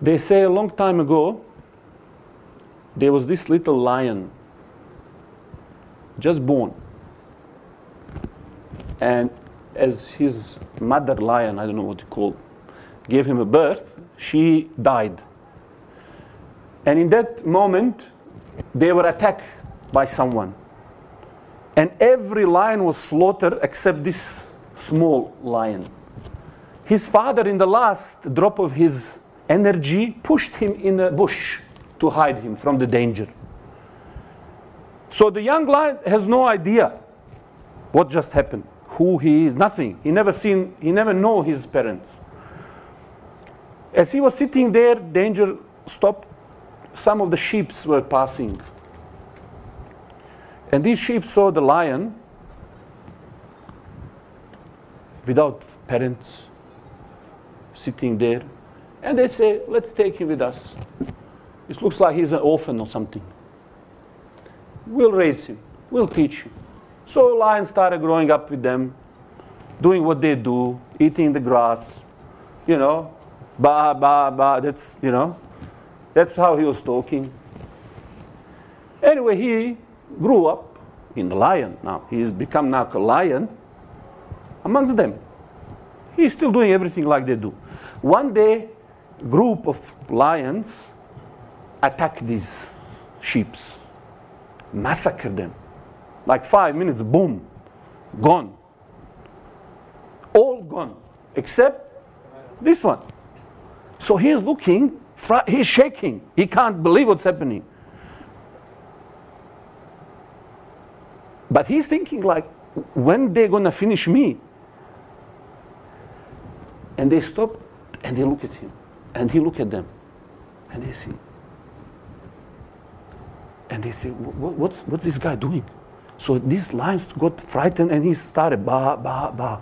They say a long time ago, there was this little lion, just born. And as his mother lion, I don't know what you call, gave him a birth, she died. And in that moment, they were attacked by someone. And every lion was slaughtered except this small lion. His father, in the last drop of his energy, pushed him in a bush to hide him from the danger. So the young lion has no idea what just happened, who he is, nothing. He never seen, he never know his parents. As he was sitting there, danger stopped. Some of the sheep were passing. And these sheep saw the lion without parents sitting there. And they say, let's take him with us. It looks like he's an orphan or something. We'll raise him. We'll teach him. So lions started growing up with them, doing what they do, eating the grass, you know, ba, ba, ba, that's, you know, that's how he was talking. Anyway, he grew up in the lion now. He's become now a lion amongst them. He's still doing everything like they do. One day, group of lions attack these sheep, massacre them. Like five minutes, boom, gone. All gone, except this one. So he's looking, he's shaking. He can't believe what's happening. But he's thinking like, when they're gonna finish me? And they stop and they look at him. And he look at them. And they see. And they say, what's, what's this guy doing? So these lions got frightened and he started, ba, ba, ba.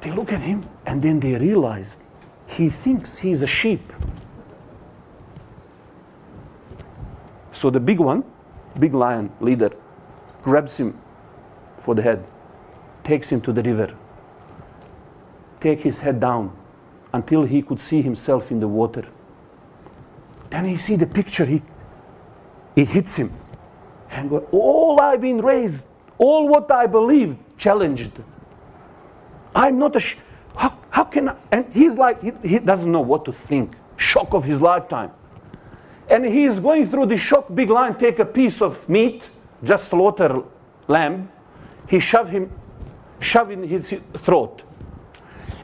They look at him and then they realize he thinks he's a sheep. So the big one, big lion leader, grabs him for the head, takes him to the river, take his head down until he could see himself in the water. Then he see the picture, he, he hits him. And go, all I've been raised, all what I believed, challenged. I'm not a, sh- how, how can I? And he's like, he, he doesn't know what to think. Shock of his lifetime. And he's going through the shock, big lion, take a piece of meat, just slaughter lamb. He shove him, shove in his throat.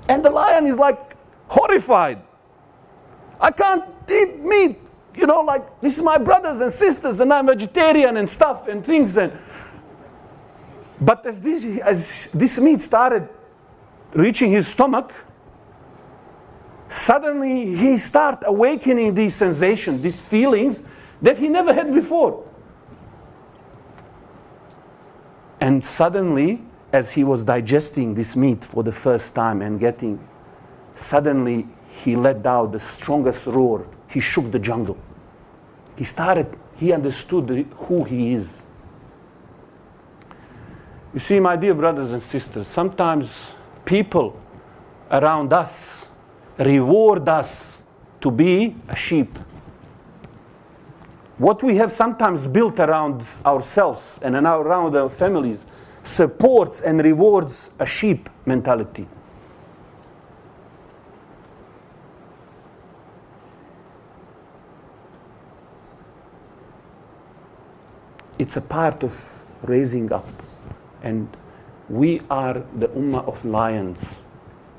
And the lion is like horrified. I can't eat meat. You know, like this is my brothers and sisters, and I'm vegetarian and stuff and things. And but as this as this meat started reaching his stomach, suddenly he start awakening these sensations, these feelings that he never had before. And suddenly, as he was digesting this meat for the first time and getting, suddenly he let out the strongest roar. He shook the jungle. He started, he understood who he is. You see, my dear brothers and sisters, sometimes people around us reward us to be a sheep. What we have sometimes built around ourselves and around our families supports and rewards a sheep mentality. It's a part of raising up. And we are the ummah of lions.